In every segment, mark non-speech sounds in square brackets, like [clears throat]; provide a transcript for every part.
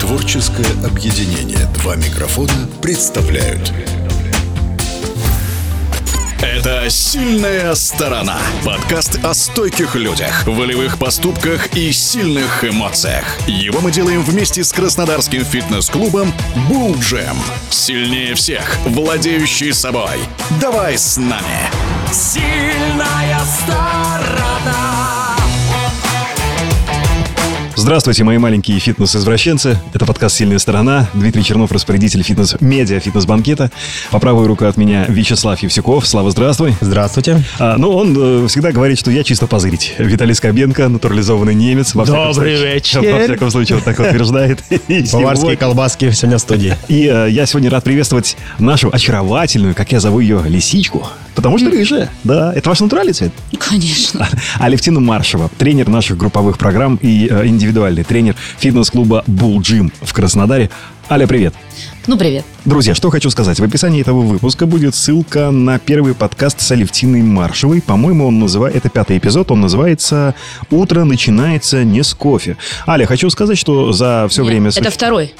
Творческое объединение «Два микрофона» представляют. Это «Сильная сторона» Подкаст о стойких людях, волевых поступках и сильных эмоциях. Его мы делаем вместе с краснодарским фитнес-клубом «Булл Джем» Сильнее всех, владеющий собой. Давай с нами! Сильная сторона. Здравствуйте, мои маленькие фитнес-извращенцы. Это подкаст «Сильная сторона». Дмитрий Чернов, распорядитель фитнес-медиа, фитнес-банкета. По правую руку от меня Вячеслав Евсюков. Слава, здравствуй. Здравствуйте. А, ну, он э, всегда говорит, что я чисто позырить. Виталий Скобенко, натурализованный немец. Во всяком Добрый случае- вечер. Во всяком случае, он так утверждает. [laughs] Поварские колбаски сегодня в студии. И э, я сегодня рад приветствовать нашу очаровательную, как я зову ее, лисичку. Потому что рыжая. Да, это ваш натуральный цвет. Конечно. [laughs] Алевтина Маршева, тренер наших групповых программ и э, индивидуальный тренер фитнес-клуба Bull Gym в Краснодаре. Аля, привет. Ну, привет. Друзья, что хочу сказать. В описании этого выпуска будет ссылка на первый подкаст с Алевтиной Маршевой. По-моему, он называет... Это пятый эпизод. Он называется «Утро начинается не с кофе». Аля, хочу сказать, что за все Нет, время... Это второй.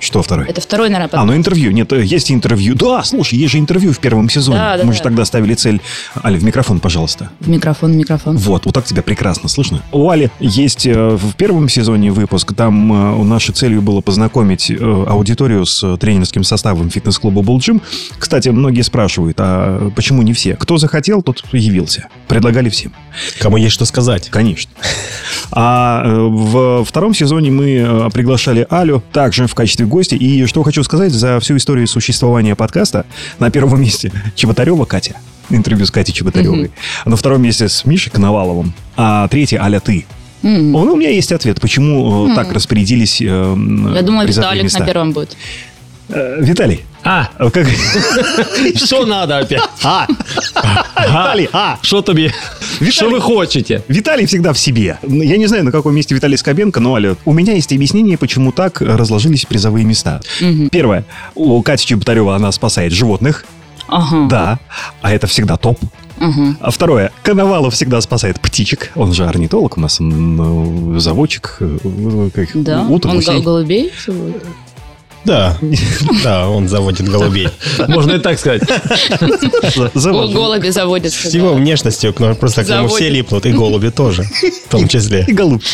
Что второй? Это второй, наверное, А, ну интервью. Нет, э, есть интервью. Да, слушай, есть же интервью в первом сезоне. Да, да, Мы же да. тогда ставили цель... Аля, в микрофон, пожалуйста. В микрофон, в микрофон. Вот, вот так тебя прекрасно слышно. У Али есть э, в первом сезоне выпуск. Там э, у нашей целью было познакомить аудиторию с тренерским составом фитнес-клуба Булджим. Кстати, многие спрашивают, а почему не все? Кто захотел, тот явился. Предлагали всем. Кому есть что сказать? Конечно. А в втором сезоне мы приглашали Алю также в качестве гостя. И что хочу сказать, за всю историю существования подкаста на первом месте Чеботарева Катя. Интервью с Катей Чеботаревой. На втором месте с Мишей Коноваловым. А третий Аля ты. М. Он, у меня есть ответ, почему э, так распорядились э, Я думала, призовые Виталик места. на первом будет. Э, Виталий, А, а как... [laughs] що надо опять? А! Виталий, а! Що тобі? Що ви хочете? Виталий всегда в себе. Ну, Я не знаю, на каком месте Виталий Скобенко, но, Аля, у меня есть объяснение, почему так разложились призовые места. Первое. У Кати Чеботарева она спасает животных. Ага. Да. А это всегда топ. Ага. А второе. Коновалов всегда спасает птичек. Он же орнитолог у нас, он э, заводчик. э, как, Да? уток, Он гусей. гол- голубей? Заводит? Да, [laughs] да, он заводит голубей. Можна і так завожу. голуби заводят. С его внешностью просто к нему все Заводит. липнут, и голуби тоже, в том числе. И голубь.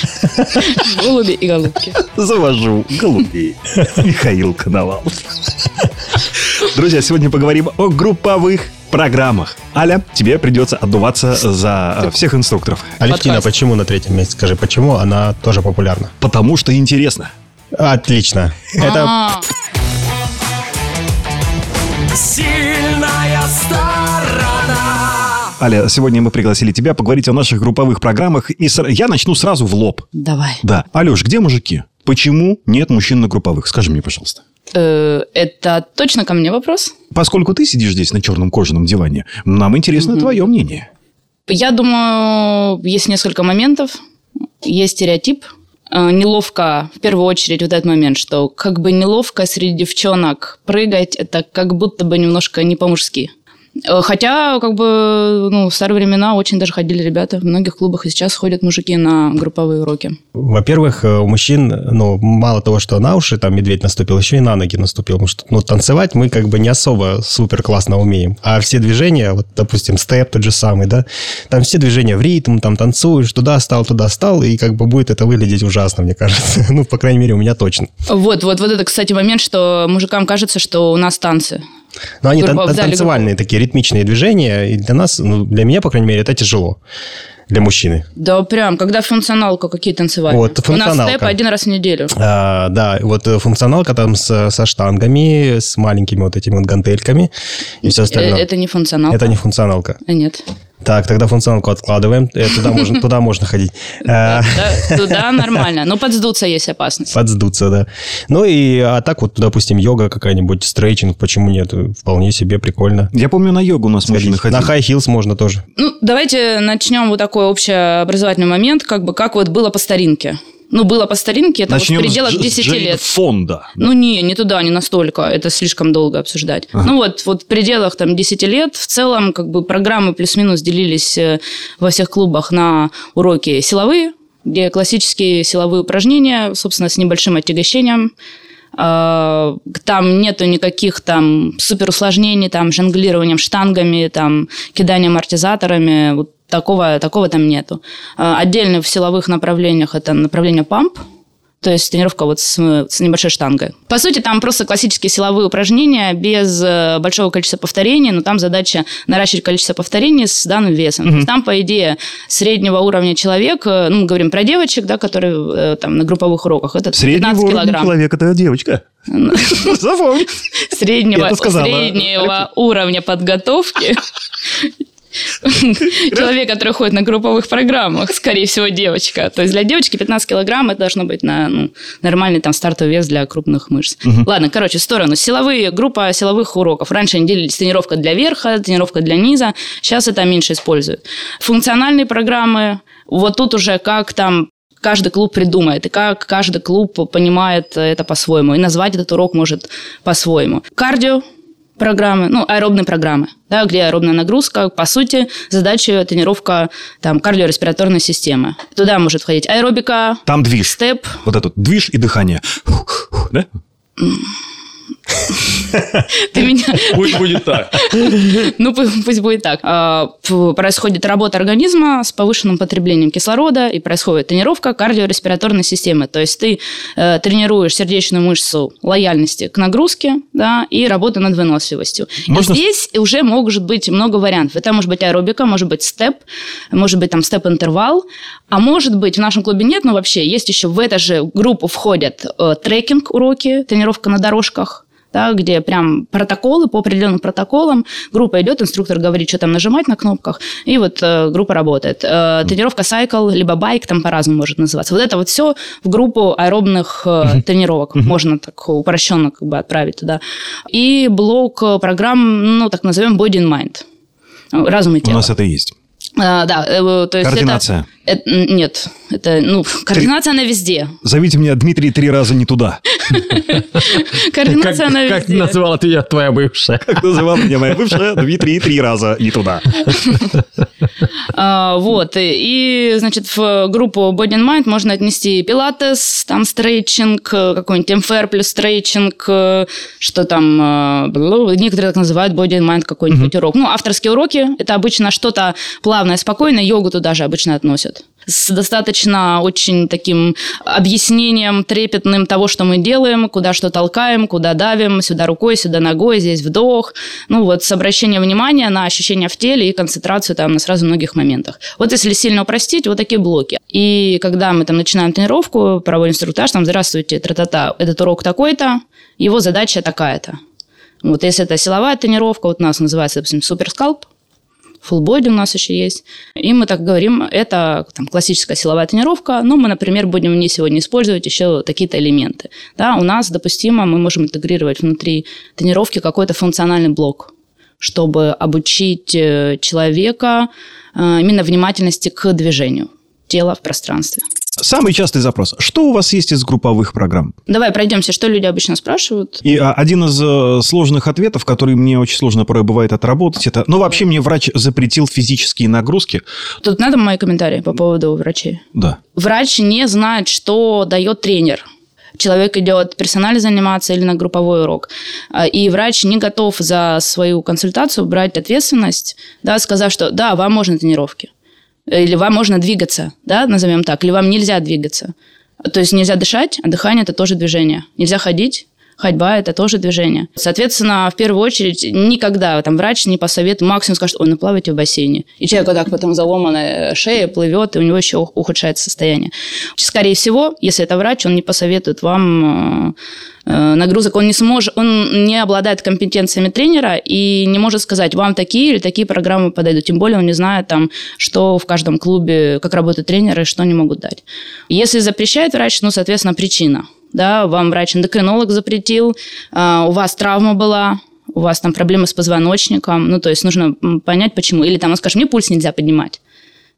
Голуби и голубки. Завожу голубей. Михаил Коновалов. Друзья, сегодня поговорим о групповых программах. Аля, тебе придется отдуваться за э, всех инструкторов. Алевтина, почему на третьем месте? Скажи, почему она тоже популярна? Потому что интересно. Отлично. Это А, Сильная сторона. Аля, сегодня мы пригласили тебя поговорить о наших групповых программах. И я начну сразу в лоб. Давай. Да. Алеш, где мужики? Почему нет мужчин на групповых? Скажи мне, пожалуйста. Э, Это точно ко мне вопрос? Поскольку ты сидишь здесь на черном кожаном диване, нам интересно твое мнение. Я думаю, есть несколько моментов. Есть стереотип. Э, Неловко, в первую очередь, вот этот момент, что как бы неловко среди девчонок прыгать, это как будто бы немножко не по-мужски. Э, Хотя, как бы, ну, в старые времена очень даже ходили ребята. В многих клубах и сейчас ходят мужики на групповые уроки. Во-первых, э, у мужчин, ну, мало того, что на уши там медведь наступил, еще и на ноги наступил. Потому что, ну, танцевать мы как бы не особо супер классно умеем. А все движения, вот, допустим, степ тот же самый, да, там все движения в ритм, там танцуешь, туда стал, туда стал, и как бы будет это выглядеть ужасно, мне кажется. [laughs] Ну, по крайней мере, у меня точно. Вот, вот, вот это, кстати, момент, что мужикам кажется, что у нас танцы. Но они тан- танцевальные такие ритмичные движения, и для нас, ну, для меня, по крайней мере, это тяжело. Для мужчины. Да, прям, когда функционалка какие танцевальные. Вот, У нас функционалка. степ один раз в неделю. А, да, вот э, функционалка там с- со штангами, с маленькими вот этими вот гантельками и все Э, остальное. Это не функционалка. Это не функционалка. А, Нет. Так, тогда функционалку откладываем. Э, Туда можно, [laughs] туда можно ходить. А, Да, Туда нормально. Но подсдуться есть опасность. Подсдуться, да. Ну и а так вот, допустим, йога какая-нибудь, стрейчинг, почему нет? Вполне себе прикольно. Я помню, на йогу у нас мужчины Сходить. На ходили. high heels можно тоже. Ну, давайте начнем вот такой общеобразовательный момент, как бы как вот было по старинке. Ну, было по старинке, это Начнем вот в пределах с Дж- 10 Джейн лет. Фонда. Ну, не, не туда, не настолько. Это слишком долго обсуждать. Ну, вот, вот в пределах там 10 лет в целом как бы программы плюс-минус делились э, во всех клубах на уроки силовые, где классические силовые упражнения, собственно, с небольшим отягощением. А, Там нету никаких там супер усложнений, там жонглированием штангами, там киданием амортизаторами. Вот такого, такого там нету. А, Отдельно в силовых направлениях это направление памп, то есть тренировка вот с, с небольшой штангой. По сути, там просто классические силовые упражнения без э, большого количества повторений, но там задача наращивать количество повторений с данным весом. То есть там, по идее, среднего уровня человек, э, ну, мы говорим про девочек, да, которые э, там на групповых уроках, это 15 Среднего уровня килограмм. человек это девочка. [laughs] Запомни. Среднего, среднего уровня подготовки [laughs] [laughs] Человек, который ходит на групповых программах, скорее всего, девочка. То есть для девочки 15 килограмм это должно быть на ну, нормальный там стартовый вес для крупных мышц. Ладно, короче, в сторону. Силовые, группа силовых уроков. Раньше они делились тренировка для верха, тренировка для низа. Сейчас это меньше используют. Функциональные программы. Вот тут уже как там каждый клуб придумает, и как каждый клуб понимает это по-своему, и назвать этот урок может по-своему. Кардио, программы, ну, аэробные программы, да, где аэробная нагрузка, по сути, задача тренировка там, кардиореспираторной системы. Туда может входить аэробика, Там движ. степ. Вот этот движ и дыхание. Да? Ты меня... Пусть будет так. Ну, пу- пусть будет так. А, Происходит работа организма с повышенным потреблением кислорода, и происходит тренировка кардиореспираторной системы. То есть ты э, тренируешь сердечную мышцу лояльности к нагрузке, да, и работа над выносливостью. Можно- И здесь уже может быть много вариантов. Это может быть аэробика, может быть степ, может быть там степ-интервал, а может быть в нашем клубе нет, но вообще есть еще в эту же группу входят э, трекинг-уроки, тренировка на дорожках, да, где прям протоколы по определенным протоколам. Группа идет, инструктор говорит, что там нажимать на кнопках, и вот э, группа работает. Э, тренировка сайкл, либо байк, там по-разному может называться. Вот это вот все в группу аэробных э, [laughs] тренировок. Можно так упрощенно как бы отправить туда. И блок э, программ, ну, так назовем, body and mind. Разум и У тело. нас это есть. А, да, э, то есть Координация. это- м, нет, это, ну, координация она везде. Зовите меня Дмитрий три раза не туда. [laughs] Как, Координация она как везде. назвала тебя твоя бывшая? Как называла меня моя бывшая Дмитрий три раза не туда. [laughs] А, вот, и, значит, в группу Body and Mind можно отнести пилатес, там стрейчинг, э, какой-нибудь МФР плюс стрейчинг, э, что там, э, некоторые так называют Body and Mind какой-нибудь урок. Ну, авторские уроки, это обычно что-то плавное, спокойное, йогу туда же обычно относят. С достаточно очень таким объяснением трепетным того, что мы делаем, куда что толкаем, куда давим, сюда рукой, сюда ногой, здесь вдох. Ну вот с обращением внимания на ощущения в теле и концентрацию там на сразу многих моментах. Вот если сильно упростить, вот такие блоки. И когда мы там начинаем тренировку, проводим инструктаж, там, здравствуйте, тра-та-та, этот урок такой-то, его задача такая-то. Вот если это силовая тренировка, вот у нас называется, допустим, суперскалп, body у нас еще есть. И мы так говорим, это там, классическая силовая тренировка, но мы, например, будем в ней сегодня использовать еще такие-то элементы. Да, у нас допустимо, мы можем интегрировать внутри тренировки какой-то функциональный блок, чтобы обучить э, человека э, именно внимательности к движению тела в пространстве. Самый частый запрос. Что у вас есть из групповых программ? Давай пройдемся, что люди обычно спрашивают. И а, один из э, сложных ответов, который мне очень сложно порой бывает отработать, это, ну, вообще мне врач запретил физические нагрузки. Тут надо мои комментарии по поводу врачей. Да. Врач не знает, что дает тренер. Человек идет персонально заниматься или на групповой урок. А, И врач не готов за свою консультацию брать ответственность, да, сказав, что да, вам можно тренировки. Или вам можно двигаться, да, назовем так, или вам нельзя двигаться. То есть нельзя дышать, а дыхание – это тоже движение. Нельзя ходить, ходьба – это тоже движение. Соответственно, в первую очередь, никогда там врач не посоветует, максимум скажет, ой, ну плавайте в бассейне. И человек вот так потом заломанная шея плывет, и у него еще ухудшается состояние. Скорее всего, если это врач, он не посоветует вам э, э, нагрузок, он не сможет, он не обладает компетенциями тренера и не может сказать, вам такие или такие программы подойдут. Тем более он не знает, там, что в каждом клубе, как работают тренеры, что они могут дать. Если запрещает врач, ну, соответственно, причина. Да, вам врач-эндокринолог запретил, а, у вас травма была, у вас там проблемы с позвоночником, ну, то есть нужно понять, почему. Или там он скажет, мне пульс нельзя поднимать,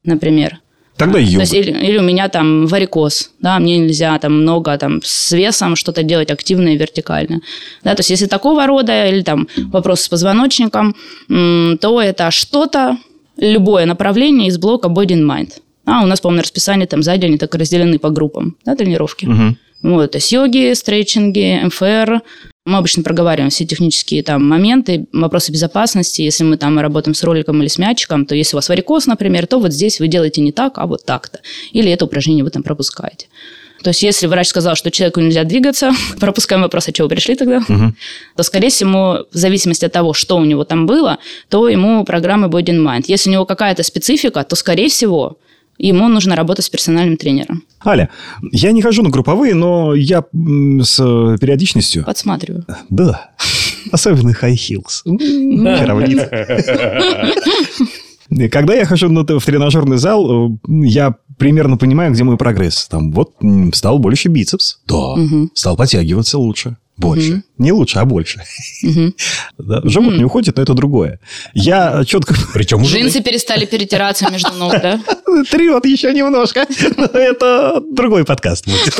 например. Тогда То йога. есть, или, или у меня там варикоз, да, мне нельзя там много там с весом что-то делать активно и вертикально. Да, то есть, если такого рода, или там вопрос с позвоночником, то это что-то, любое направление из блока Body and Mind. А у нас, по-моему, на расписании там сзади они так разделены по группам, да, тренировки. Мгм. Вот, то есть йоги, стретчинги, МФР. Мы обычно проговариваем все технические там моменты, вопросы безопасности. Если мы там работаем с роликом или с мячиком, то если у вас варикоз, например, то вот здесь вы делаете не так, а вот так-то. Или это упражнение вы там пропускаете. То есть, если врач сказал, что человеку нельзя двигаться, [laughs] пропускаем вопрос, а чего вы пришли тогда, то, скорее всего, в зависимости от того, что у него там было, то ему программы Body and Mind. Если у него какая-то специфика, то, скорее всего, ему нужно работать с персональным тренером. Аля, я не хожу на групповые, но я с э, периодичностью... Подсматриваю. Да. Особенно high heels. Когда я хожу в тренажерный зал, э, я примерно понимаю, где мой прогресс. Там вот стал больше бицепс. Да. Стал подтягиваться лучше. Больше. Не лучше, а больше. [laughs] Да, Живот не уходит, но это другое. Я четко... [laughs] Причем уже... Джинсы перестали перетираться между ног, да? [laughs] Трет еще немножко. Но это другой подкаст будет.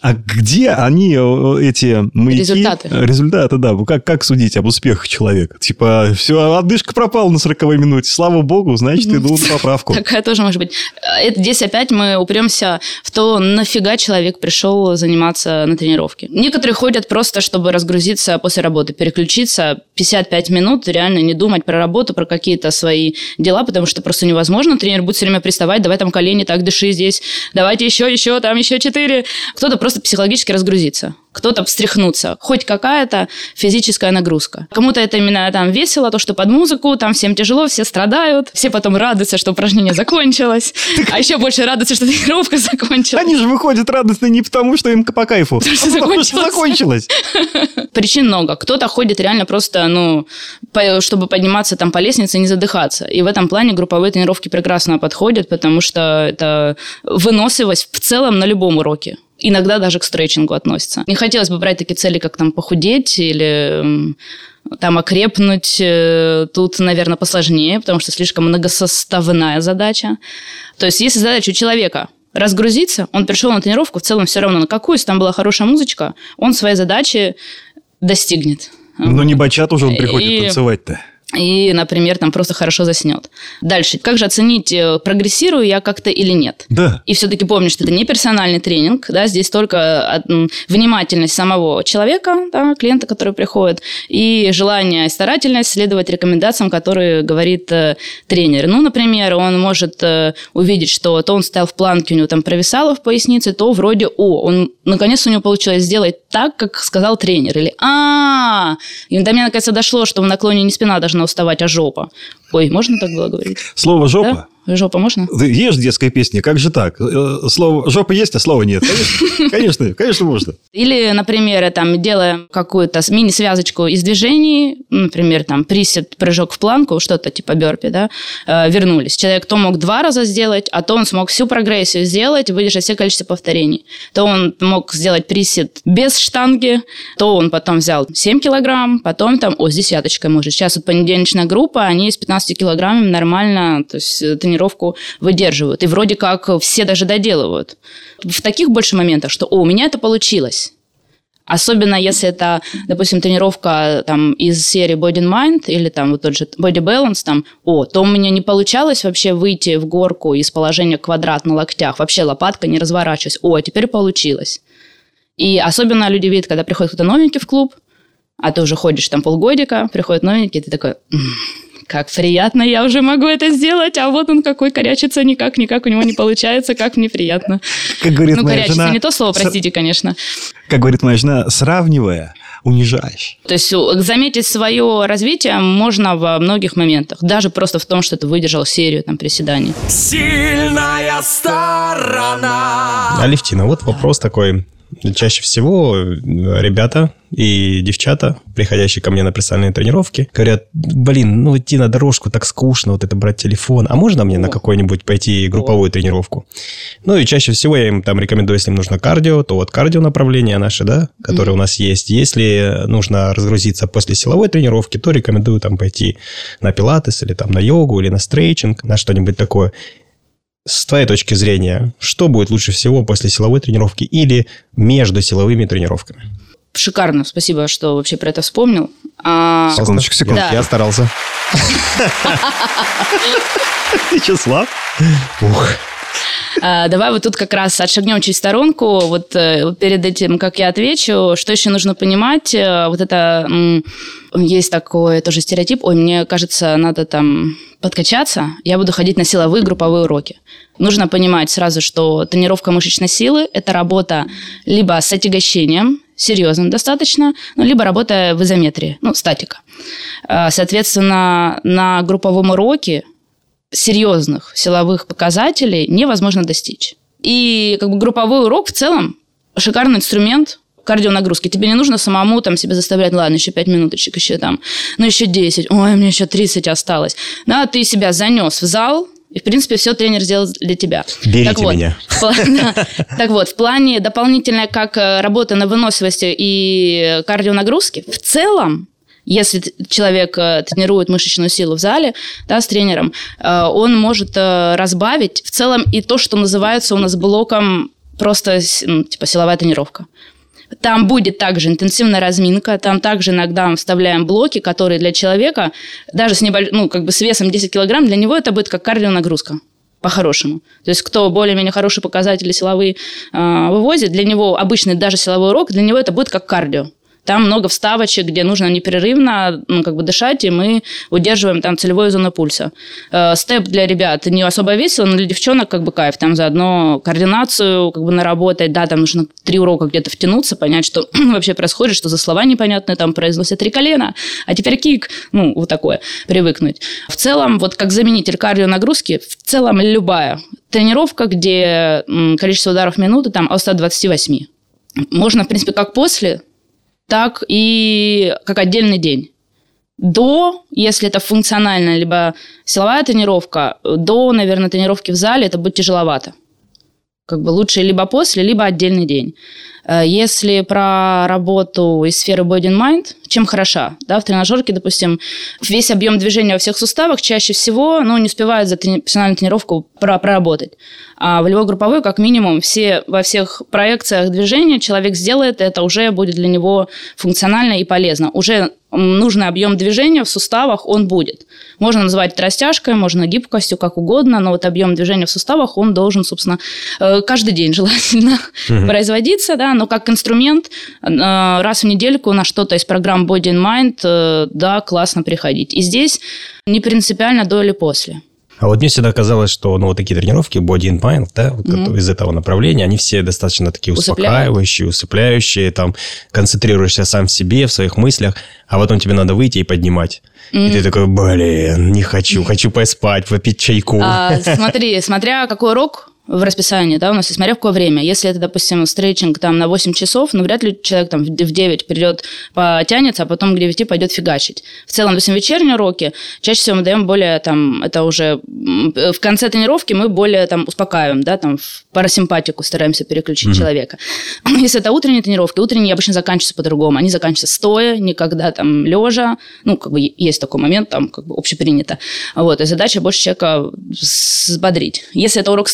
А где они, э, эти маяки? Результаты. Результаты, да. Как, как судить об успехах человека? Типа, все, отдышка пропала на 40 минуте. Слава богу, значит, иду на поправку. Такая тоже может быть. Это здесь опять мы упремся в то, нафига человек пришел заниматься на тренировке. Некоторые ходят просто, чтобы разгрузиться после работы, переключиться 55 минут, реально не думать про работу, про какие-то свои дела, потому что просто невозможно. Тренер будет все время приставать, давай там колени, так дыши здесь, давайте еще, еще, там еще четыре. Кто-то просто психологически разгрузиться кто-то встряхнуться. Хоть какая-то физическая нагрузка. Кому-то это именно там весело, то, что под музыку, там всем тяжело, все страдают, все потом радуются, что упражнение закончилось, а еще больше радуются, что тренировка закончилась. Они же выходят радостно не потому, что им по кайфу, а потому что закончилось. [laughs] Причин много. Кто-то ходит реально просто, ну, чтобы подниматься там по лестнице и не задыхаться. И в этом плане групповые тренировки прекрасно подходят, потому что это выносливость в целом на любом уроке. Иногда даже к стретчингу относится. Не хотелось бы брать такие цели, как там похудеть или там окрепнуть. Э, Тут, наверное, посложнее, потому что слишком многосоставная задача. То есть, если задача у человека разгрузиться, он пришел на тренировку, в целом все равно на какую, если там была хорошая музычка, он своей задачи достигнет. Но не бачат уже он приходит И- танцевать-то. И, например, там просто хорошо заснет. Дальше. Как же оценить, э, прогрессирую я как-то или нет? Да. И все-таки помни, что это не персональный тренинг, да, здесь только м, внимательность самого человека, да, клиента, который приходит, и желание и старательность следовать рекомендациям, которые говорит э, тренер. Ну, например, он может э, увидеть, что то он стоял в планке, у него там провисало в пояснице, то вроде, о, он, наконец у него получилось сделать так, как сказал тренер. Или, а, и до меня наконец дошло, что в наклоне не спина должна уставать, а жопа. Ой, можно так было говорить? Слово «жопа». Жопа можно? Есть детская песня, как же так? Э, Слово «жопа» есть, а слова нет. Конечно, [laughs] конечно, можно. Или, например, там, делаем какую-то мини-связочку из движений, например, там, присед, прыжок в планку, что-то типа бёрпи, да, э, вернулись. Человек то мог два раза сделать, а то он смог всю прогрессию сделать, выдержать все количество повторений. То он мог сделать присед без штанги, то он потом взял 7 килограмм, потом там, о, с десяточкой может. Сейчас вот понедельничная группа, они с 15 килограммами нормально, то есть тренировку выдерживают. И вроде как все даже доделывают. В таких больше моментах, что, о, у меня это получилось. Особенно если это, допустим, тренировка там, из серии Body and Mind или там вот тот же Body Balance, там, о, то у меня не получалось вообще выйти в горку из положения квадрат на локтях, вообще лопатка не разворачивалась. О, а теперь получилось. И особенно люди видят, когда приходит кто-то новенький в клуб, а ты уже ходишь там полгодика, приходит новенький, и ты такой, «М, как приятно, я уже могу это сделать, а вот он какой корячится, никак, никак у него не получается, как мне приятно. Как говорит Ну, моя корячится жена... не то слово, с- простите, конечно. Как говорит моя жена, сравнивая, унижаешь. То есть у- заметить свое развитие можно во многих моментах. Даже просто в том, что ты выдержал серию там, приседаний. Сильная сторона. Алевтина, вот вопрос такой. Чаще всего э, ребята и девчата, приходящие ко мне на персональные тренировки, говорят, блин, ну идти на дорожку так скучно, вот это брать телефон, а можно мне на какую-нибудь пойти групповую тренировку? Ну и чаще всего я им там рекомендую, если им нужно кардио, то вот кардио направление наше, да, которое у нас есть. Если нужно разгрузиться после силовой тренировки, то рекомендую там пойти на пилатес или там на йогу или на стрейчинг, на что-нибудь такое. С твоей точки зрения, что будет лучше всего после силовой тренировки или между силовыми тренировками? Шикарно, спасибо, что вообще про это вспомнил. А, Секундочку, секундочку. Да. Я старался. [laughs] Слаб? Ух. А, Давай вот тут как раз отшагнем чуть в сторонку. Вот э, перед этим, как я отвечу, что еще нужно понимать? Э, Вот это есть такой тоже стереотип. Ой, мне кажется, надо там подкачаться. Я буду ходить на силовые групповые уроки. Нужно понимать сразу, что тренировка мышечной силы – это работа либо с отягощением, серьезным достаточно, ну, либо работа в изометрии, ну, статика. А, Соответственно, на групповом уроке серьезных силовых показателей невозможно достичь. И как бы групповой урок в целом шикарный инструмент кардионагрузки. Тебе не нужно самому там себя заставлять, ладно, еще 5 минуточек, еще там, ну еще 10, ой, мне еще 30 осталось. Да, ты себя занес в зал, и, в принципе, все тренер сделал для тебя. Берите так вот, меня. [laughs] Так вот, в плане дополнительной как э, работа на выносливости и кардионагрузки, в целом, если человек э, тренирует мышечную силу в зале да, с тренером, э, он может разбавить в целом и то, что называется у нас блоком просто типа силовая тренировка. Там будет также интенсивная разминка, там также иногда мы вставляем блоки, которые для человека, даже с, небольш... ну, как бы с весом 10 килограмм, для него это будет как кардионагрузка по-хорошему. То есть, кто более-менее хорошие показатели силовые э, вывозит, для него обычный даже силовой урок, для него это будет как кардио. Там много вставочек, где нужно непрерывно ну, как бы дышать, и мы удерживаем там целевую зону пульса. Э, степ для ребят не особо весело, но для девчонок как бы кайф. Там заодно координацию как бы наработать. Да, там нужно три урока где-то втянуться, понять, что [clears throat] вообще происходит, что за слова непонятные там произносят три колена, а теперь кик. Ну, вот такое. Привыкнуть. В целом, вот как заменитель кардионагрузки, в целом любая тренировка, где количество ударов в минуту там от 128. Можно, в принципе, как после, так и как отдельный день. До, если это функциональная, либо силовая тренировка, до, наверное, тренировки в зале это будет тяжеловато. Как бы лучше либо после, либо отдельный день. Э, Если про работу из сферы body and mind, чем хороша? Да, в тренажерке, допустим, весь объем движения во всех суставах чаще всего ну, не успевают за профессиональную тренировку про- проработать. А волевой групповой, как минимум, все, во всех проекциях движения человек сделает, это уже будет для него функционально и полезно. Уже нужный объем движения в суставах он будет. Можно называть это растяжкой, можно гибкостью, как угодно, но вот объем движения в суставах, он должен, собственно, э, каждый день [laughs] желательно производиться, да, но как инструмент э, раз в недельку на что-то из программ Body and Mind, э, да, классно приходить. И здесь не принципиально до или после. А вот мне всегда казалось, что ну, вот такие тренировки, body and mind, да, вот которые из этого направления, они все достаточно такие успокаивающие, усыпляющие, там, концентрируешься сам в себе, в своих мыслях, а потом тебе надо выйти и поднимать. И ты такой, блин, не хочу, хочу поспать, попить чайку. А, [laughs] смотри, смотря какой урок в расписании, да, у нас, и смотря в какое время. Если это, допустим, стретчинг там на 8 часов, ну, вряд ли человек там в 9 придет, потянется, а потом к 9 пойдет фигачить. В целом, допустим, вечерние уроки чаще всего мы даем более, там, это уже м, в конце тренировки мы более там успокаиваем, да, там, в парасимпатику стараемся переключить человека. [clears throat] Если это утренние тренировки, утренние обычно заканчиваются по-другому. Они заканчиваются стоя, никогда там лежа. Ну, как бы есть такой момент, там, как бы общепринято. Вот, и задача больше человека взбодрить. Если это урок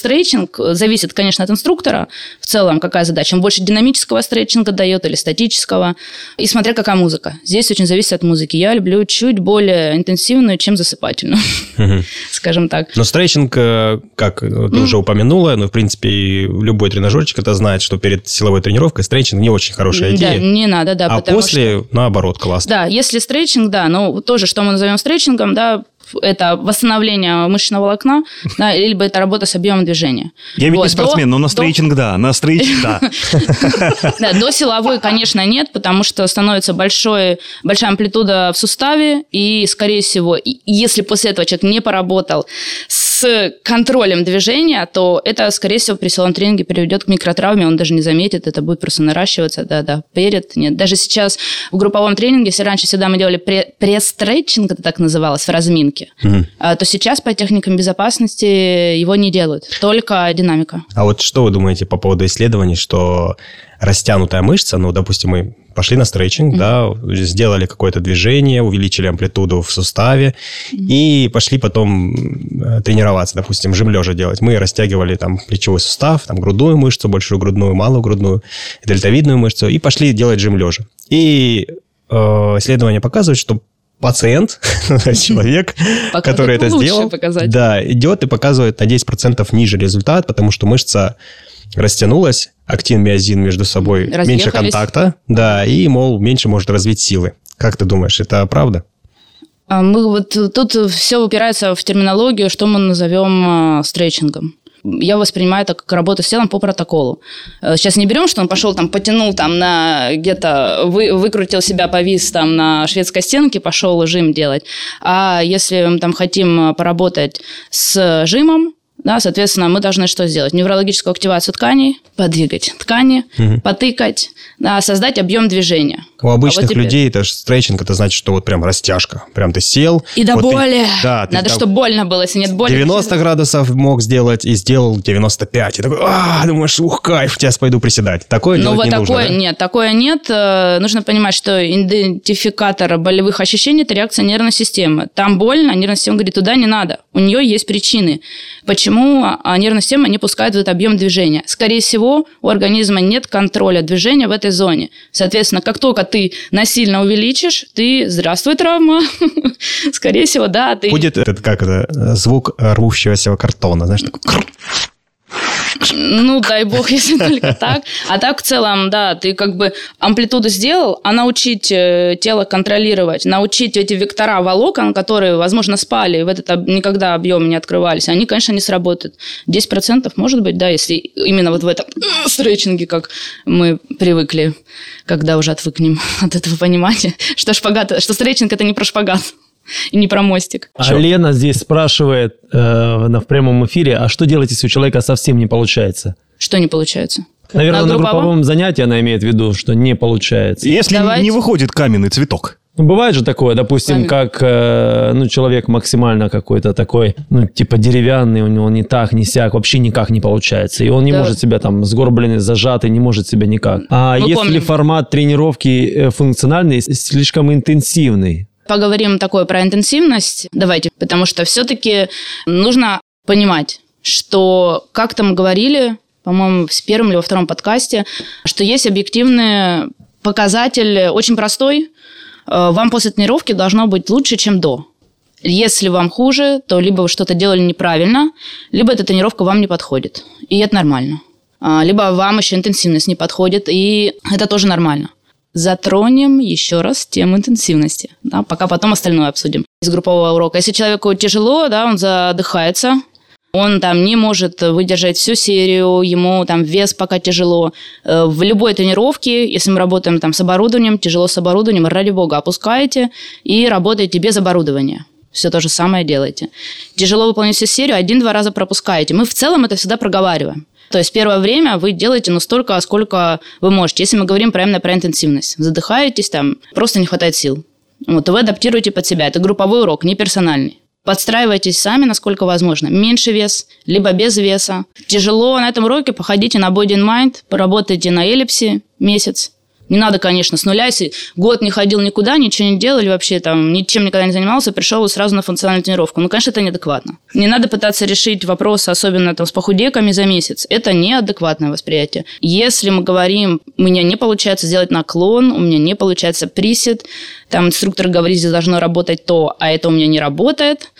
стретчинг, зависит, конечно, от инструктора в целом, какая задача. Он больше динамического стретчинга дает или статического. И смотря какая музыка. Здесь очень зависит от музыки. Я люблю чуть более интенсивную, чем засыпательную, [laughs] скажем так. Но стретчинг, э, как э, ты уже упомянула, ну, в принципе, любой тренажерчик это знает, что перед силовой тренировкой стретчинг не очень хорошая Да, идея. не надо, да, а после, наоборот, классно. Да, если стретчинг, да, ну тоже, что мы назовем стретчингом, да, это восстановление мышечного волокна, да, [laughs] либо это работа с объемом движения. Я ведь Вот, не спортсмен, до- но на до- стрейчинг да, на стрейчинг да. [laughs] Да, до силовой, конечно, нет, потому что становится большой, большая амплитуда в суставе, и, скорее всего, если после этого человек не поработал с контролем движения, то это, скорее всего, при силовом тренинге приведет к микротравме, он даже не заметит, это будет просто наращиваться, да-да, перед, нет. Даже сейчас в групповом тренинге, если раньше всегда мы делали пре- пресс-стретчинг, это так называлось, в разминке, а, то сейчас по техникам безопасности его не делают, только динамика. А вот что вы думаете по поводу исследований, что растянутая мышца, ну, допустим, мы пошли на стретчинг, да, сделали какое-то движение, увеличили амплитуду в суставе и пошли потом тренироваться, допустим, жим лежа делать. Мы растягивали там плечевой сустав, там грудную мышцу, большую грудную, малую грудную, дельтовидную мышцу и пошли делать жим лежа. И э, исследования показывают, что пациент, [laughs] человек, Пока который это сделал, показать. да, идет и показывает на 10% ниже результат, потому что мышца растянулась, актин, миозин между собой, меньше контакта, да, и, мол, меньше может развить силы. Как ты думаешь, это правда? А Мы вот тут все упирается в терминологию, что мы назовем э, стретчингом. Я воспринимаю это как работу с телом по протоколу. Э, Сейчас не берем, что он пошел там, потянул там на где-то, вы, выкрутил себя, повис там на шведской стенке, пошел жим делать. А если мы там хотим поработать с жимом, да, соответственно, мы должны что сделать? Неврологическую активацию тканей, подвигать ткани, потыкать, да, создать объем движения. У обычных А вот теперь- людей это ж стретчинг, это значит, что вот прям растяжка. Прям ты сел. И до вот ты- боли. да, ты Надо, там чтобы больно было. Если нет боли... 90 градусов мог сделать и сделал 95. И такой, а, думаешь, ух, кайф, сейчас пойду приседать. Такое Ну делать вот не такое нужно, да? нет, такое нет. Э, Нужно понимать, что идентификатор болевых ощущений – это реакция нервной системы. Там больно, нервная система говорит, туда не надо. У нее есть причины, почему а, нервная система не пускает этот объем движения. Скорее всего, у организма нет контроля движения в этой зоне. Соответственно, как только ты насильно увеличишь, ты, здравствуй, травма. [laughs] Скорее всего, да, ты... Будет этот, как это, звук рвущегося картона, знаешь, такой. Ну, дай бог, [laughs] если только так. А так, в целом, да, ты как бы амплитуду сделал, а научить э, тело контролировать, научить эти вектора волокон, которые, возможно, спали, в этот никогда объем не открывались, они, конечно, не сработают. 10% может быть, да, если именно вот в этом [laughs] стретчинге, как мы привыкли, когда уже отвыкнем [laughs] от этого понимания, что шпагат, что стретчинг – это не про шпагат и не про мостик. А Лена здесь спрашивает э, на- в прямом эфире, а что делать, если у человека совсем не получается? Что не получается? Наверное, На на групповом? групповом занятии она имеет в виду, что не получается. Если Давайте. не выходит каменный цветок. Ну, Бывает же такое, допустим, Сами. как э, ну, человек максимально какой-то такой, ну, типа деревянный, у него не так, не сяк, вообще никак не получается. И он не Да. может себя там сгорбленный, зажатый, не может себя никак. А Мы если помним. формат тренировки э, функциональный, слишком интенсивный, Поговорим такое про интенсивность. Давайте, потому что все-таки нужно понимать, что как там говорили, по-моему, в первом или во втором подкасте, что есть объективный показатель очень простой. Э, Вам после тренировки должно быть лучше, чем до. Если вам хуже, то либо вы что-то делали неправильно, либо эта тренировка вам не подходит. И это нормально. А, Либо вам еще интенсивность не подходит, и это тоже нормально. Затронем еще раз тему интенсивности, да, пока потом остальное обсудим из группового урока. Если человеку тяжело, да, он задыхается, он там не может выдержать всю серию, ему там вес пока тяжело. Э, В любой тренировке, если мы работаем там с оборудованием, тяжело с оборудованием, ради бога, опускаете и работаете без оборудования. Все то же самое делаете. Тяжело выполнить всю серию, один-два раза пропускаете. Мы в целом это всегда проговариваем. То есть первое время вы делаете ну столько, сколько вы можете. Если мы говорим про именно про интенсивность. Задыхаетесь там, просто не хватает сил. Вот, вы адаптируете под себя. Это групповой урок, не персональный. Подстраивайтесь сами, насколько возможно. Меньше вес, либо без веса. Тяжело на этом уроке, походите на Body and Mind, поработайте на эллипсе месяц. Не надо, конечно, с нуля, если год не ходил никуда, ничего не делал, или вообще там ничем никогда не занимался, пришел сразу на функциональную тренировку. Ну, конечно, это неадекватно. Не надо пытаться решить вопрос, особенно там с похудеками за месяц. Это неадекватное восприятие. Если мы говорим, у меня не получается сделать наклон, у меня не получается присед, там инструктор говорит, здесь должно работать то, а это у меня не работает,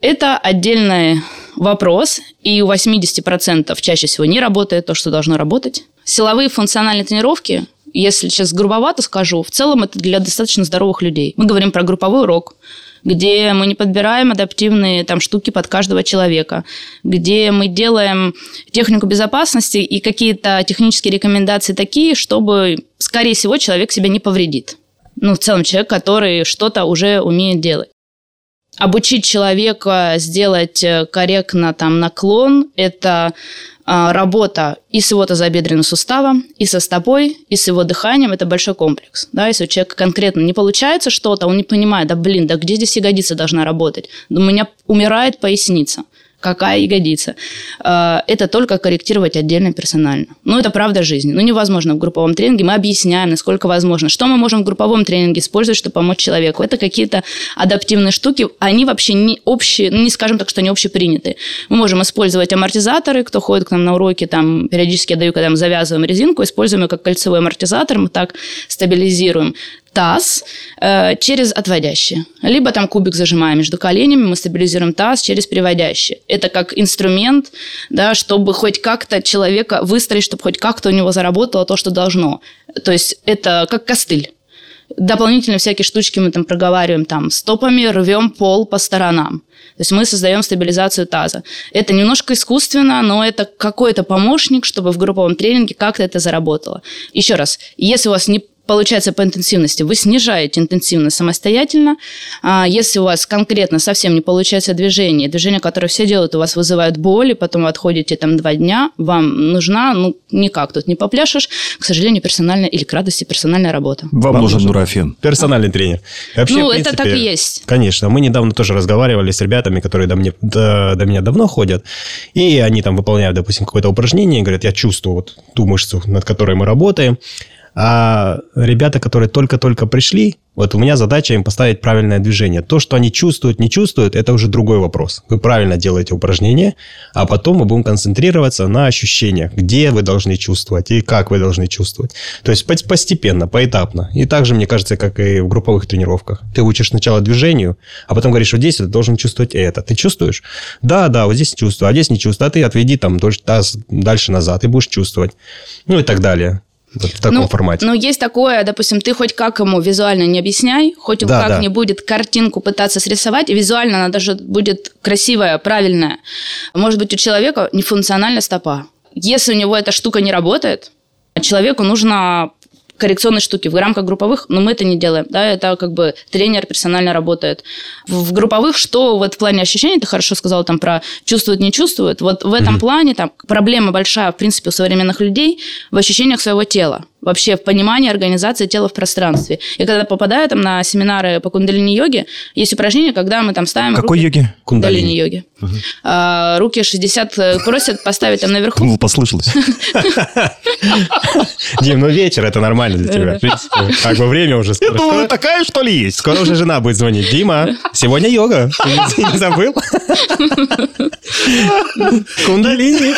это отдельный вопрос, и у 80% чаще всего не работает то, что должно работать. Силовые функциональные тренировки, если сейчас грубовато скажу, в целом это для достаточно здоровых людей. Мы говорим про групповой урок, где мы не подбираем адаптивные там, штуки под каждого человека, где мы делаем технику безопасности и какие-то технические рекомендации такие, чтобы, скорее всего, человек себя не повредит. Ну, в целом человек, который что-то уже умеет делать обучить человека сделать э, корректно там наклон, это работа и с его тазобедренным суставом, и со стопой, и с его дыханием. Это большой комплекс. Да? Если у человека конкретно не получается что-то, он не понимает, да блин, да где здесь ягодица должна работать? Да у меня умирает поясница. Какая ягодица? А, Это только корректировать отдельно персонально. Ну, это правда жизни. Ну, невозможно в групповом тренинге. Мы объясняем, насколько возможно. Что мы можем в групповом тренинге использовать, чтобы помочь человеку? Это какие-то адаптивные штуки. Они вообще не общие, ну, не скажем так, что они общепринятые. Мы можем использовать амортизаторы. Кто ходит к нам на уроки, там периодически я даю, когда мы завязываем резинку, используем ее как кольцевой амортизатор, мы так стабилизируем. Таз э, через отводящие. Либо там кубик зажимаем между коленями, мы стабилизируем таз через приводящие. Это как инструмент, да, чтобы хоть как-то человека выстроить, чтобы хоть как-то у него заработало то, что должно. То есть это как костыль. Дополнительно всякие штучки мы там проговариваем там стопами, рвем пол по сторонам. То есть мы создаем стабилизацию таза. Это немножко искусственно, но это какой-то помощник, чтобы в групповом тренинге как-то это заработало. Еще раз, если у вас не получается по интенсивности, вы снижаете интенсивность самостоятельно. А если у вас конкретно совсем не получается движение, движение, которое все делают, у вас вызывает боль, и потом вы отходите там два дня, вам нужна, ну, никак тут не попляшешь, к сожалению, персональная или к радости персональная работа. Вам, Вам нужен нурофен. Персональный тренер. Вообще, Ну, в это принципе, так и есть. Конечно. Мы недавно тоже разговаривали с ребятами, которые до, мне, до, до меня давно ходят, и они там выполняют, допустим, какое-то упражнение, и говорят, я чувствую вот ту мышцу, над которой мы работаем. А ребята, которые только-только пришли, вот у меня задача им поставить правильное движение. То, что они чувствуют, не чувствуют, это уже другой вопрос. Вы правильно делаете упражнение, а потом мы будем концентрироваться на ощущениях, где вы должны чувствовать и как вы должны чувствовать. То есть пос- постепенно, поэтапно. И также, мне кажется, как и в групповых тренировках. Ты учишь сначала движению, а потом говоришь, вот здесь ты должен чувствовать это. Ты чувствуешь? Да, да, вот здесь чувствую, а здесь не чувствую. А ты отведи там дальше назад и будешь чувствовать. Ну и так далее. Вот в таком ну, формате. Ну, есть такое, допустим, ты хоть как ему визуально не объясняй, хоть он Да, как да. не будет картинку пытаться срисовать, визуально она даже будет красивая, правильная. Может быть, у человека нефункциональная стопа. Если у него эта штука не работает, человеку нужно коррекционные штуки в рамках групповых, но мы это не делаем, да, это как бы тренер персонально работает. В, в групповых, что вот в плане ощущений, ты хорошо сказал там про чувствует, не чувствует, вот в этом плане там проблема большая, в принципе, у современных людей в ощущениях своего тела вообще в понимании организации тела в пространстве. И когда попадаю там на семинары по кундалини-йоге, есть упражнение, когда мы там ставим Какой руки... йоги? Кундалини-йоги. А, руки 60 э, просят поставить там наверху. Думал, послышалось. [laughs] Дим, ну вечер, это нормально для тебя. Как бы время уже скоро. Скоро- такая, что ли, есть? Скоро уже жена будет звонить. Дима, сегодня йога. Ты [laughs] не забыл? Кундалини.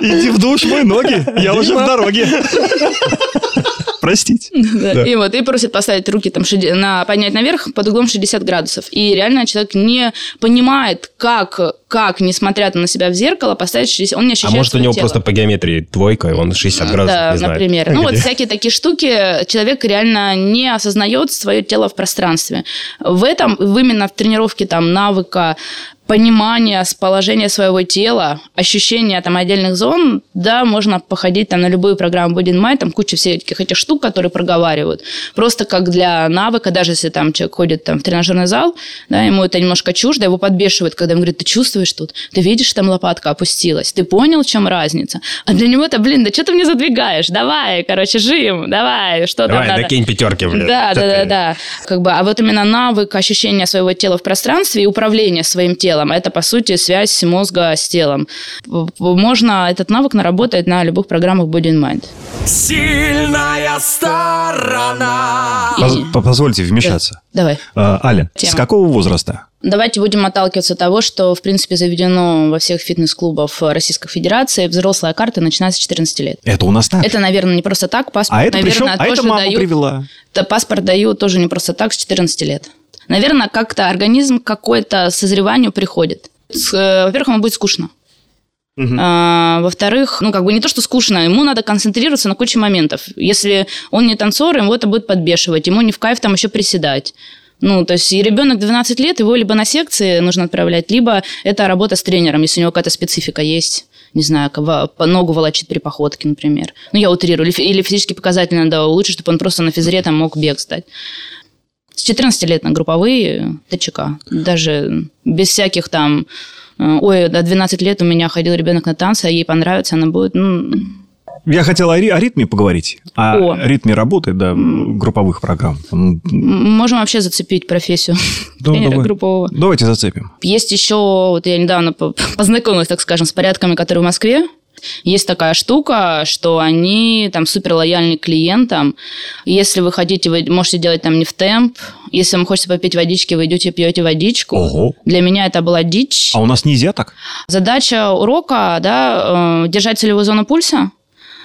Иди в душ, мой ноги. Я уже в дороге. [laughs] Простите. Да. И вот, и просят поставить руки там, на, поднять наверх под углом 60 градусов. И реально человек не понимает, как, как, несмотря на себя в зеркало, поставить 60... Он не А ощущает может, у него тело. просто по геометрии двойка, и он 60 градусов Да, не знает. например. Ну, вот Где? всякие такие штуки человек реально не осознает свое тело в пространстве. В этом, именно в тренировке там навыка понимания с положения своего тела, ощущения там отдельных зон, да, можно походить там на любую программу Body Mind, там куча всяких этих штук, которые проговаривают. Просто как для навыка, даже если там человек ходит там в тренажерный зал, да, ему это немножко чуждо, его подбешивает, когда ему говорит, ты чувствуешь тут, ты видишь, там лопатка опустилась, ты понял, в чем разница? А для него это, блин, да что ты мне задвигаешь? Давай, короче, жим, давай, что Давай, там надо? накинь пятерки, блядь. Да, да, да, да. Как бы, а вот именно навык ощущения своего тела в пространстве и управления своим телом, это, по сути, связь мозга с телом. Можно этот навык наработать на любых программах Body and Mind. Сильная сторона. По- Позвольте вмешаться. Давай. А, Аля, с Тема. какого возраста? Давайте будем отталкиваться от того, что, в принципе, заведено во всех фитнес-клубах Российской Федерации. Взрослая карта начинается с 14 лет. Это у нас так. Это, наверное, не просто так. Паспорт, А это причем, наверное, а это тоже мама дают. привела. Да, паспорт дают тоже не просто так, с 14 лет. Наверное, как-то организм к какой-то созреванию приходит. Э, Во-первых, ему будет скучно. А, во-вторых, ну, как бы не то, что скучно, ему надо концентрироваться на куче моментов. Если он не танцор, ему это будет подбешивать, ему не в кайф там еще приседать. Ну, то есть и ребенок 12 лет, его либо на секции нужно отправлять, либо это работа с тренером, если у него какая-то специфика есть. Не знаю, по ногу волочит при походке, например. Ну, я утрирую. Или, фи- или физические показатели надо улучшить, чтобы он просто на физре там мог бег сдать. С 14 лет на групповые ТЧК. Даже без всяких там... э, Ой, до 12 лет у меня ходил ребенок на танцы, а ей понравится, она будет... Ну, Я хотел о, ри- о ритме поговорить. О, О. ритме работы, да, групповых программ. Можем вообще зацепить профессию [laughs] Да, тренера давай. группового. Давайте зацепим. Есть еще, вот я недавно по- [laughs] познакомилась, так скажем, с порядками, которые в Москве. Есть такая штука, что они там супер лояльны клиентам. Если вы хотите, вы можете делать там не в темп. Если вам хочется попить водички, вы идете пьете водичку. Ого. Для меня это была дичь. А у нас нельзя так? Задача урока, да, э, держать целевую зону пульса,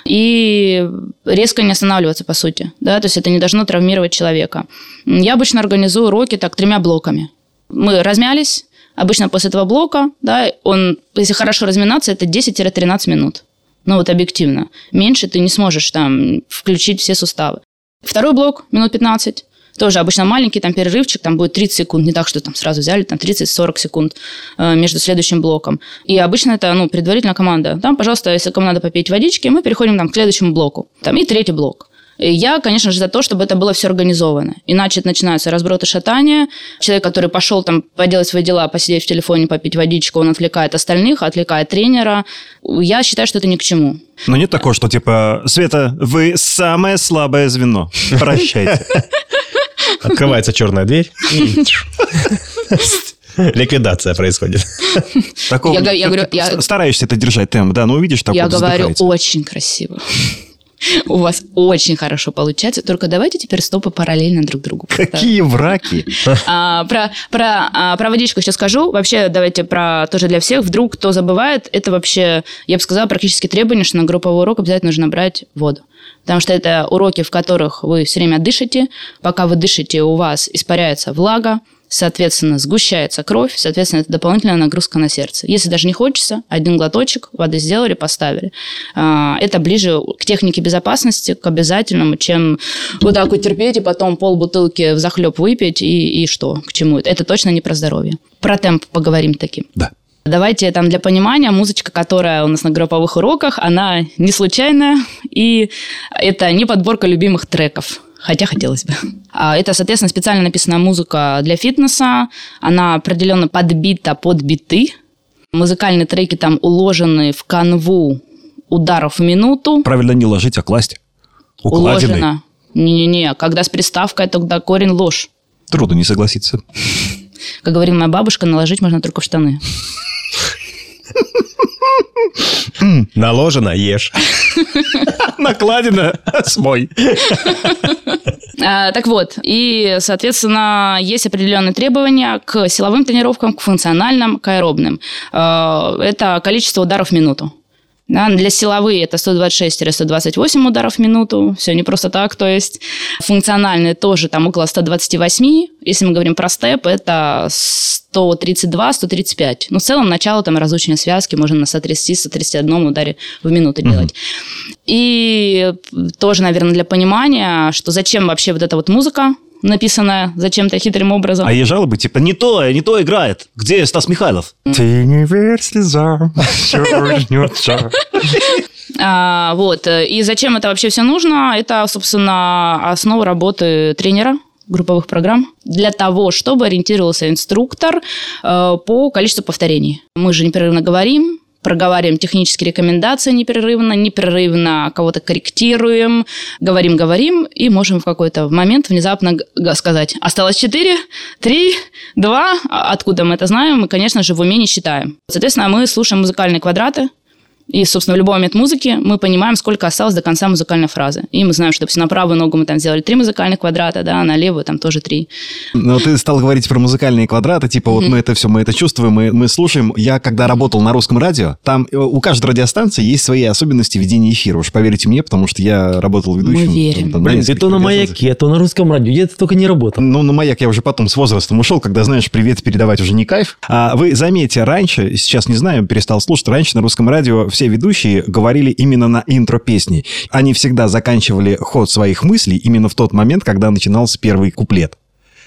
и резко не останавливаться, по сути. Да? То есть это не должно травмировать человека. Я обычно организую уроки так тремя блоками. Мы размялись, обычно после этого блока, да, он, если хорошо разминаться, это 10-13 минут. Ну вот объективно. Меньше ты не сможешь там включить все суставы. Второй блок, минут 15. Тоже обычно маленький там перерывчик, там будет 30 секунд, не так, что там сразу взяли, там 30-40 секунд э, между следующим блоком. И обычно это, ну, предварительная команда. Там, пожалуйста, если кому надо попить водички, мы переходим там к следующему блоку. Там и третий блок. Я, конечно же, за то, чтобы это было все организовано. Иначе начинаются разброты шатания. Человек, который пошел там поделать свои дела, посидеть в телефоне, попить водичку, он отвлекает остальных, отвлекает тренера. Я считаю, что это ни к чему. Но нет такого, что типа, Света, вы самое слабое звено. Прощайте. [laughs] Открывается черная дверь. [laughs] Ликвидация происходит. Такого, Я я говорю, я- Стараешься это держать темп, да, но увидишь такое Я говорю очень красиво. У вас очень хорошо получается. Только давайте теперь стопы параллельно друг другу. Какие враки. А, про, про, а, про водичку сейчас скажу. Вообще, давайте про тоже для всех. Вдруг кто забывает, это вообще, я бы сказала, практически требование, что на групповой урок обязательно нужно брать воду. Потому что это уроки, в которых вы все время дышите. Пока вы дышите, у вас испаряется влага, соответственно, сгущается кровь, соответственно, это дополнительная нагрузка на сердце. Если даже не хочется, один глоточек воды сделали, поставили. А, Это ближе к технике безопасности, к обязательному, чем вот так вот терпеть и потом пол бутылки в захлеб выпить и, и что, к чему это. Это точно не про здоровье. Про темп поговорим таким. Да. Давайте там для понимания, музычка, которая у нас на групповых уроках, она не случайная, и это не подборка любимых треков. Хотя хотелось бы. [laughs] А Это, соответственно, специально написанная музыка для фитнеса. Она определенно подбита под биты. Музыкальные треки там уложены в канву ударов в минуту. Правильно не ложить, а класть. Укладенный. Уложено. Не-не-не, когда с приставкой, тогда корень ложь. Трудно не согласиться. Как говорила моя бабушка, наложить можно только в штаны. [laughs] Наложено, ешь. [laughs] Накладено. Смой. [laughs] А, Так вот, и, соответственно, есть определенные требования к силовым тренировкам, к функциональным, к аэробным. А, Это количество ударов в минуту. Да, для силовые это 126-128 ударов в минуту. Все не просто так. То есть функциональные тоже там около 128. Если мы говорим про степ, это 132-135. Но в целом начало там разучения связки можно на 130-131 ударе в минуту делать. И тоже, наверное, для понимания, что зачем вообще вот эта вот музыка, написанная зачем-то хитрым образом. А есть жалобы, типа, не то, не то играет. Где Стас Михайлов? Ты не верь слезам, все вернется. А, вот. И зачем это вообще все нужно? Это, собственно, основа работы тренера групповых программ для того, чтобы ориентировался инструктор э, по количеству повторений. Мы же непрерывно говорим, проговариваем технические рекомендации непрерывно, непрерывно кого-то корректируем, говорим-говорим, и можем в какой-то момент внезапно сказать, осталось 4, 3, 2, А откуда мы это знаем? Мы, конечно же, в уме не считаем. Соответственно, мы слушаем музыкальные квадраты, и, собственно, в любой момент музыки мы понимаем, сколько осталось до конца музыкальной фразы. И мы знаем, что, допустим, на правую ногу мы там сделали три музыкальных квадрата, да, а на левую там тоже три. Но ты стал говорить про музыкальные квадраты, типа вот мы это все, мы это чувствуем, мы, мы слушаем. Я когда работал на русском радио, там э, у каждой радиостанции есть свои особенности ведения эфира. Уж поверьте мне, потому что я работал ведущим. Мы верим. там, Блин, ты то на маяке, то на русском радио. Где ты только не работал. Ну, на маяк я уже потом с возрастом ушел, когда, знаешь, привет передавать уже не кайф. А вы заметьте, раньше, сейчас не знаю, перестал слушать, раньше на русском радио все ведущие говорили именно на интро песни. Они всегда заканчивали ход своих мыслей именно в тот момент, когда начинался первый куплет.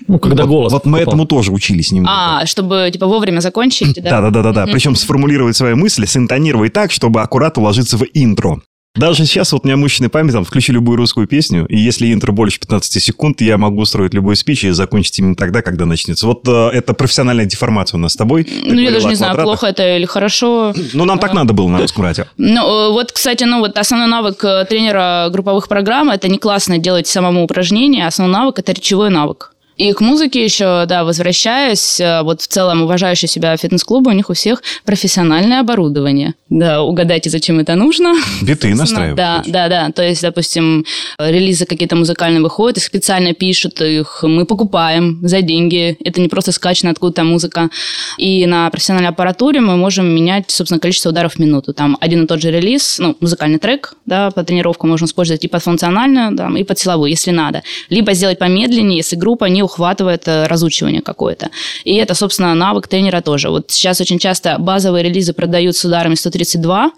Ну, когда вот, голос. Вот мы попал. этому тоже учились немного. А, чтобы, типа, вовремя закончить, да? Да, да, да, да, да. Причем сформулировать свои мысли, синтонировать так, чтобы аккуратно уложиться в интро. Даже сейчас вот у меня мощная память, там, включи любую русскую песню, и если интро больше 15 секунд, я могу устроить любой спич и закончить именно тогда, когда начнется. Вот э, это профессиональная деформация у нас с тобой. Ты Ну, я даже не знаю, плохо это или хорошо. Ну, нам так надо было на русском радио. [laughs] Ну, э, вот, кстати, ну, вот основной навык э, тренера групповых программ – это не классно делать самому упражнение, а основной навык – это речевой навык. И к музыке еще, да, возвращаясь, э, вот в целом уважающие себя фитнес-клубы, у них у всех профессиональное оборудование. Да, угадайте, зачем это нужно. Биты настраивают. Да, да, да. То есть, допустим, релизы какие-то музыкальные выходят, их специально пишут, их мы покупаем за деньги. Это не просто скачана откуда-то музыка. И на профессиональной аппаратуре мы можем менять, собственно, количество ударов в минуту. Там один и тот же релиз, ну, музыкальный трек, да, по тренировку можно использовать и под функциональную, да, и под силовую, если надо. Либо сделать помедленнее, если группа не ухватывает э, разучивание какое-то. И это, собственно, навык тренера тоже. Вот сейчас очень часто базовые релизы продают с ударами 132,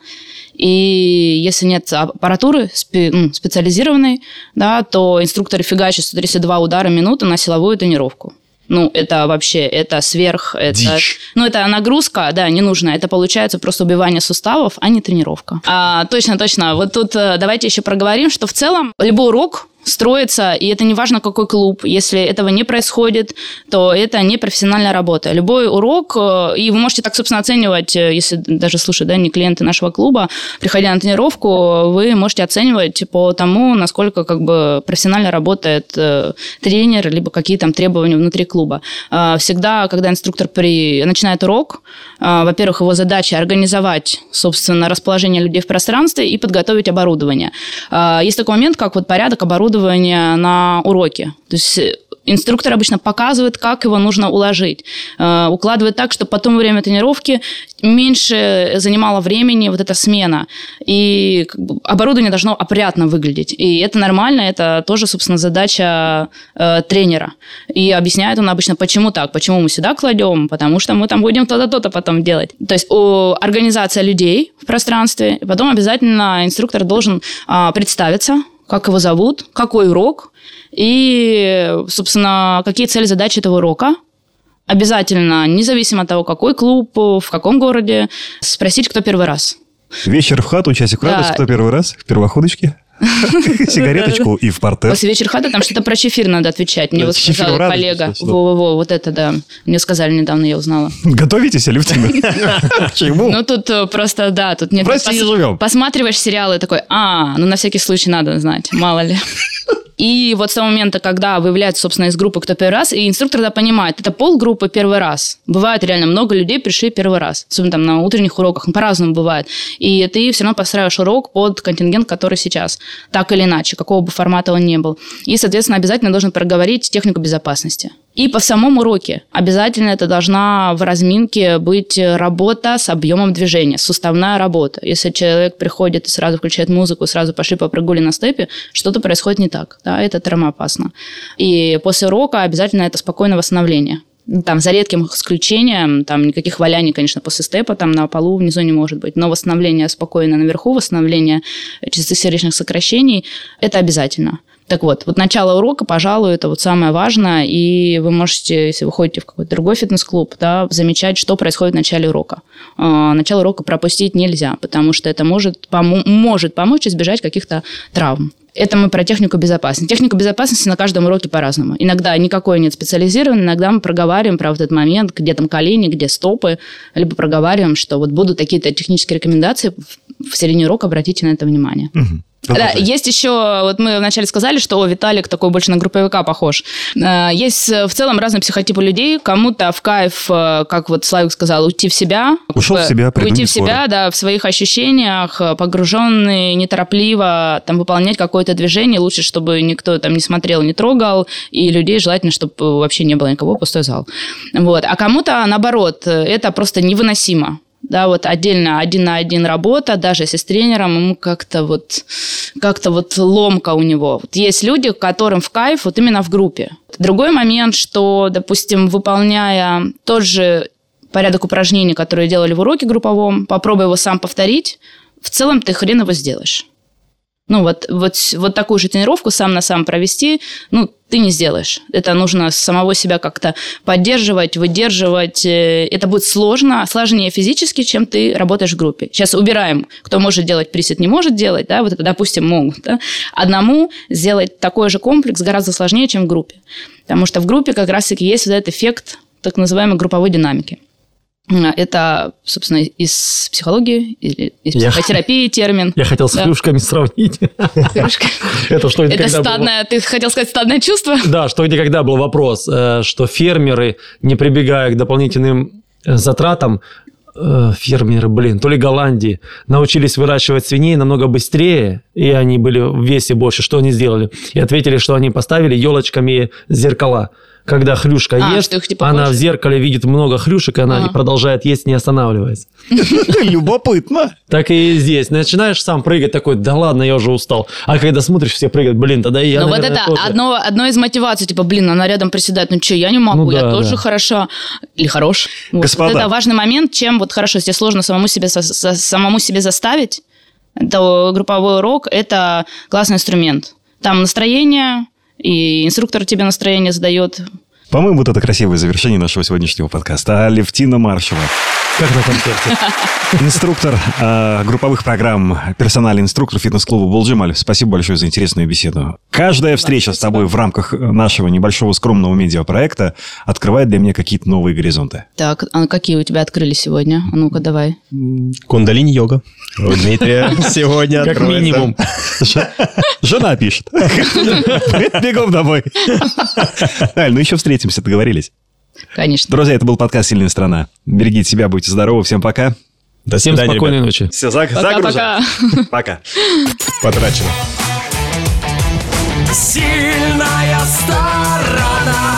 и если нет аппаратуры ну, специализированной, да, то инструкторы фигачат 132 удара в минуту на силовую тренировку. Ну, это вообще, это сверх, это... Дичь. Ну, это нагрузка, да, не нужно. Это получается просто убивание суставов, а не тренировка. А, точно, точно. Вот тут э, давайте еще проговорим, что в целом любой урок строится, и это не важно, какой клуб. Если этого не происходит, то это не профессиональная работа. Любой урок, э, и вы можете так, собственно, оценивать, э, если даже слушать, да, не клиенты нашего клуба, приходя на тренировку, вы можете оценивать по тому, насколько как бы профессионально работает э, тренер, либо какие там требования внутри клуба. Всегда, когда инструктор при... начинает урок, во-первых, его задача организовать, собственно, расположение людей в пространстве и подготовить оборудование. Э, есть такой момент, как вот порядок оборудования на уроке. То есть э, инструктор обычно показывает, как его нужно уложить. Э, укладывает так, чтобы потом во время тренировки меньше занимало времени вот эта смена. И оборудование должно опрятно выглядеть. И это нормально, это тоже, собственно, задача э, тренера. И объясняет он обычно, почему так, почему мы сюда кладем, потому что мы там будем то-то, то-то потом делать. То есть организация людей в пространстве, потом обязательно инструктор должен э, представиться, как его зовут, какой урок и, собственно, какие цели, задачи этого урока. Обязательно, независимо от того, какой клуб, в каком городе, спросить, кто первый раз. Вечер в хату, часик в Да. радость. Кто первый раз? В первоходочке? [laughs] Сигареточку и в порте. После вечер хаты там что-то про чефир надо отвечать. Мне вот сказал коллега. Во-во-во, вот это да. Мне сказали недавно, я узнала. Готовитесь, Алевтина? [laughs] Чему? Ну, тут э, просто, да, тут нет... России пос- живем. Посматриваешь сериалы такой, а, ну, на всякий случай надо знать, мало ли. И вот с того момента, когда выявляется, собственно, из группы кто первый раз, и инструктор тогда понимает, это полгруппы первый раз. Бывает реально много людей пришли первый раз. Особенно там на утренних уроках, ну, по-разному бывает. И ты все равно постраиваешь урок под контингент, который сейчас. Так или иначе, какого бы формата он ни был. И, соответственно, обязательно должен проговорить технику безопасности. И по самому уроке обязательно это должна в разминке быть работа с объемом движения, суставная работа. Если человек приходит и сразу включает музыку, сразу пошли попрыгули на степе, что-то происходит не так. Да, это травмоопасно. И после урока обязательно это спокойное восстановление. Там, за редким исключением, там никаких валяний, конечно, после степа там на полу внизу не может быть. Но восстановление спокойно наверху, восстановление частоты сердечных сокращений – это обязательно. Так вот, вот начало урока, пожалуй, это вот самое важное, и вы можете, если вы ходите в какой-то другой фитнес-клуб, да, замечать, что происходит в начале урока. А, Начало урока пропустить нельзя, потому что это может, помо- может помочь избежать каких-то травм. Это мы про технику безопасности. Техника безопасности на каждом уроке по-разному. Иногда никакой нет специализированной, иногда мы проговариваем про вот этот момент, где там колени, где стопы, либо проговариваем, что вот будут такие-то технические рекомендации, в- середине урока обратите на это внимание. Да, Продолжай. есть еще, вот мы вначале сказали, что о, Виталик такой больше на групповика похож. Э, Есть э, в целом разные психотипы людей. Кому-то в кайф, э, как вот Славик сказал, уйти в себя. Ушел в себя, Уйти в себя, да, в своих ощущениях, погруженный, неторопливо, там, выполнять какое-то движение. Лучше, чтобы никто там не смотрел, не трогал. И людей желательно, чтобы вообще не было никого, пустой зал. Вот. А кому-то, наоборот, это просто невыносимо. Да, вот отдельно один на один работа, даже если с тренером, ему как-то вот, как-то вот ломка у него. Вот есть люди, которым в кайф вот именно в группе. Другой момент, что, допустим, выполняя тот же порядок упражнений, которые делали в уроке групповом, попробуй его сам повторить, в целом ты хрен его сделаешь. Ну, вот, вот, вот такую же тренировку сам на сам провести, ну, ты не сделаешь. Это нужно самого себя как-то поддерживать, выдерживать. Э, Это будет сложно, сложнее физически, чем ты работаешь в группе. Сейчас убираем, кто может делать присед, не может делать, да, вот это, допустим, могут. Да? Одному сделать такой же комплекс гораздо сложнее, чем в группе. Потому что в группе как раз-таки есть вот этот эффект так называемой групповой динамики. Это, собственно, из психологии или из Я- психотерапии термин. Я хотел с Да. хрюшками сравнить. [laughs] Это что Это стадное, ты хотел сказать стадное чувство? Да, что никогда был вопрос, э, что фермеры, не прибегая к дополнительным э, затратам, э, фермеры, блин, то ли Голландии, научились выращивать свиней намного быстрее, и они были в весе больше. Что они сделали? И ответили, что они поставили елочками зеркала. Когда хрюшка А, ест, их типа она больше? в зеркале видит много хрюшек, и она Ага. и продолжает есть, не останавливаясь. [laughs] Любопытно. Так и здесь. Начинаешь сам прыгать такой, да ладно, я уже устал. А когда смотришь, все прыгают, блин, тогда и я, Ну вот это одно, одно из мотиваций, типа, блин, она рядом приседает, ну что, я не могу, Ну я тоже да. хороша или хорош. Вот. Господа. Вот это важный момент, чем вот хорошо, если сложно самому себе, самому себе заставить, то групповой урок – это классный инструмент. Там настроение, и инструктор тебе настроение задает. По-моему, вот это красивое завершение нашего сегодняшнего подкаста. Алевтина Маршева, Как на концерте. [laughs] инструктор э, групповых программ, персональный инструктор фитнес-клуба «Болджималь». Спасибо большое за интересную беседу. Каждая встреча с тобой в рамках нашего небольшого скромного медиапроекта открывает для меня какие-то новые горизонты. Так, а какие у тебя открылись сегодня? А ну-ка, давай. Кундалини-йога. У Дмитрия [laughs] сегодня Как минимум. Жена пишет. [laughs] Бегом домой. Аль, ну еще встретимся, договорились. Конечно. Друзья, это был подкаст «Сильная страна». Берегите себя, будьте здоровы. Всем пока. До Всем свидания, спокойной ребят. ночи. Все, заг- Пока-пока. [laughs] Пока. Потрачено. Сильная сторона.